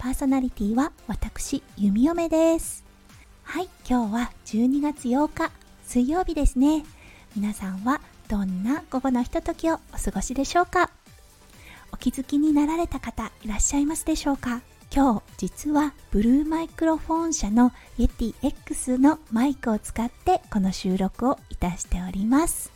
パーソナリティは私弓嫁です。はい今日は12月8日水曜日ですね。皆さんはどんな午後のひとときをお過ごしでしょうか？お気づきになられた方いらっしゃいますでしょうか？今日実はブルーマイクロフォン社の YetiX のマイクを使ってこの収録をいたしております。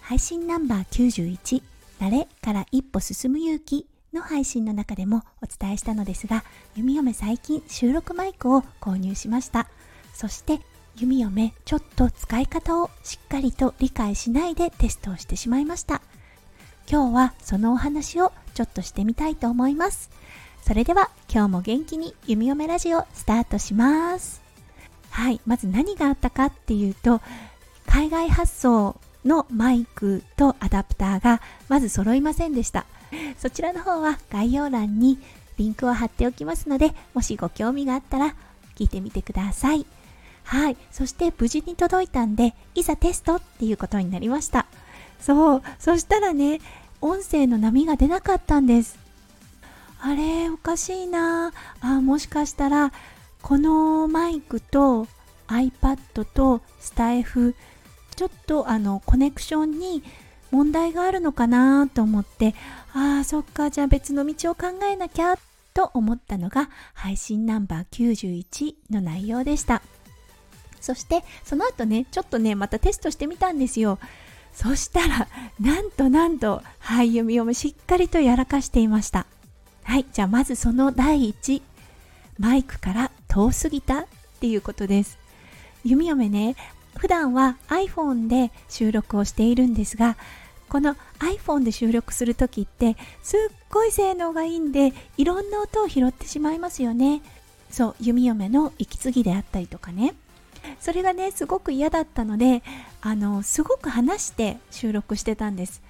配信ナンバー91慣れから一歩進む勇気。の配信の中でもお伝えしたのですが弓嫁最近収録マイクを購入しました。そして弓嫁ちょっと使い方をしっかりと理解しないでテストをしてしまいました。今日はそのお話をちょっとしてみたいと思います。それでは今日も元気に弓嫁ラジオスタートします。はいまず何があったかっていうと海外発送のマイクとアダプターがまず揃いませんでした。そちらの方は概要欄にリンクを貼っておきますのでもしご興味があったら聞いてみてください。はい。そして無事に届いたんでいざテストっていうことになりました。そう。そしたらね音声の波が出なかったんです。あれおかしいな。あもしかしたらこのマイクと iPad とスタイフちょっとあのコネクションに問題があるのかなと思ってああそっかじゃあ別の道を考えなきゃと思ったのが配信ナンバー91の内容でした。そしてその後ねちょっとねまたテストしてみたんですよ。そしたらなんとなんとはい読み読みしっかりとやらかしていました。はいじゃあまずその第一マイクから遠すぎたっていうことです。弓嫁ね。普段は iPhone で収録をしているんですがこの iPhone で収録する時ってすっごい性能がいいんでいろんな音を拾ってしまいますよね。そう弓嫁の息継ぎであったりとかね。それがねすごく嫌だったのであのすごく話して収録してたんです。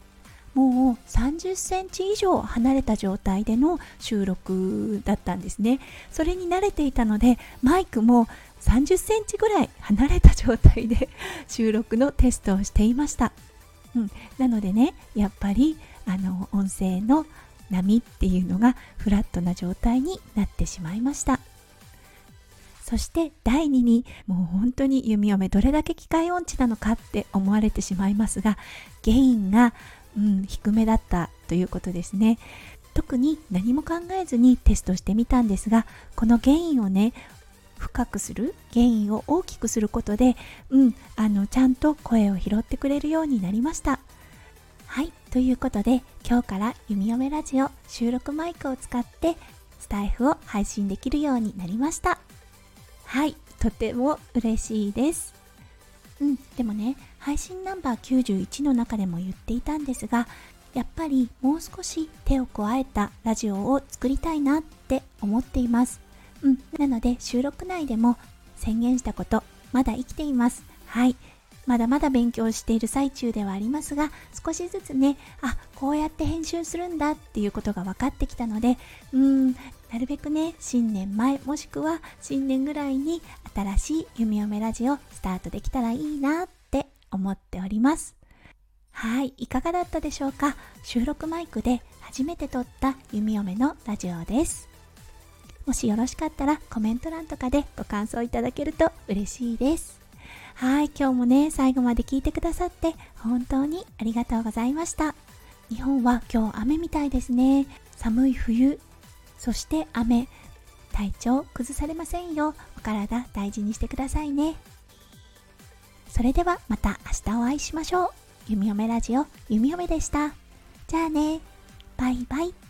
もう30センチ以上離れた状態での収録だったんですね。それに慣れていたのでマイクも30センチぐらい離れた状態で収録のテストをしていました、うん、なのでねやっぱりあの音声の波っていうのがフラットな状態になってしまいました。そして第2にもう本当に弓嫁どれだけ機械音痴なのかって思われてしまいますが原因がうん、低めだったということですね。特に何も考えずにテストしてみたんですがこの原因をね深くする原因を大きくすることで、うん、あのちゃんと声を拾ってくれるようになりました。はいということで今日から弓嫁ラジオ収録マイクを使ってスタイフを配信できるようになりました。はいとても嬉しいです。うんでもね配信ナンバー91の中でも言っていたんですがやっぱりもう少し手を加えたラジオを作りたいなって思っています。うんなので収録内でも宣言したことまだ生きています。はい。まだまだ勉強している最中ではありますが少しずつねあこうやって編集するんだっていうことが分かってきたのでうんなるべくね新年前もしくは新年ぐらいに新しい弓嫁ラジオスタートできたらいいなって思っておりますはいいかがだったでしょうか？収録マイクで初めて撮った弓嫁のラジオですもしよろしかったらコメント欄とかでご感想いただけると嬉しいですはい、今日もね、最後まで聞いてくださって本当にありがとうございました。日本は今日雨みたいですね。寒い冬、そして雨。体調崩されませんよ。お体大事にしてくださいね。それではまた明日お会いしましょう。弓嫁ラジオ、弓嫁でした。じゃあね、バイバイ。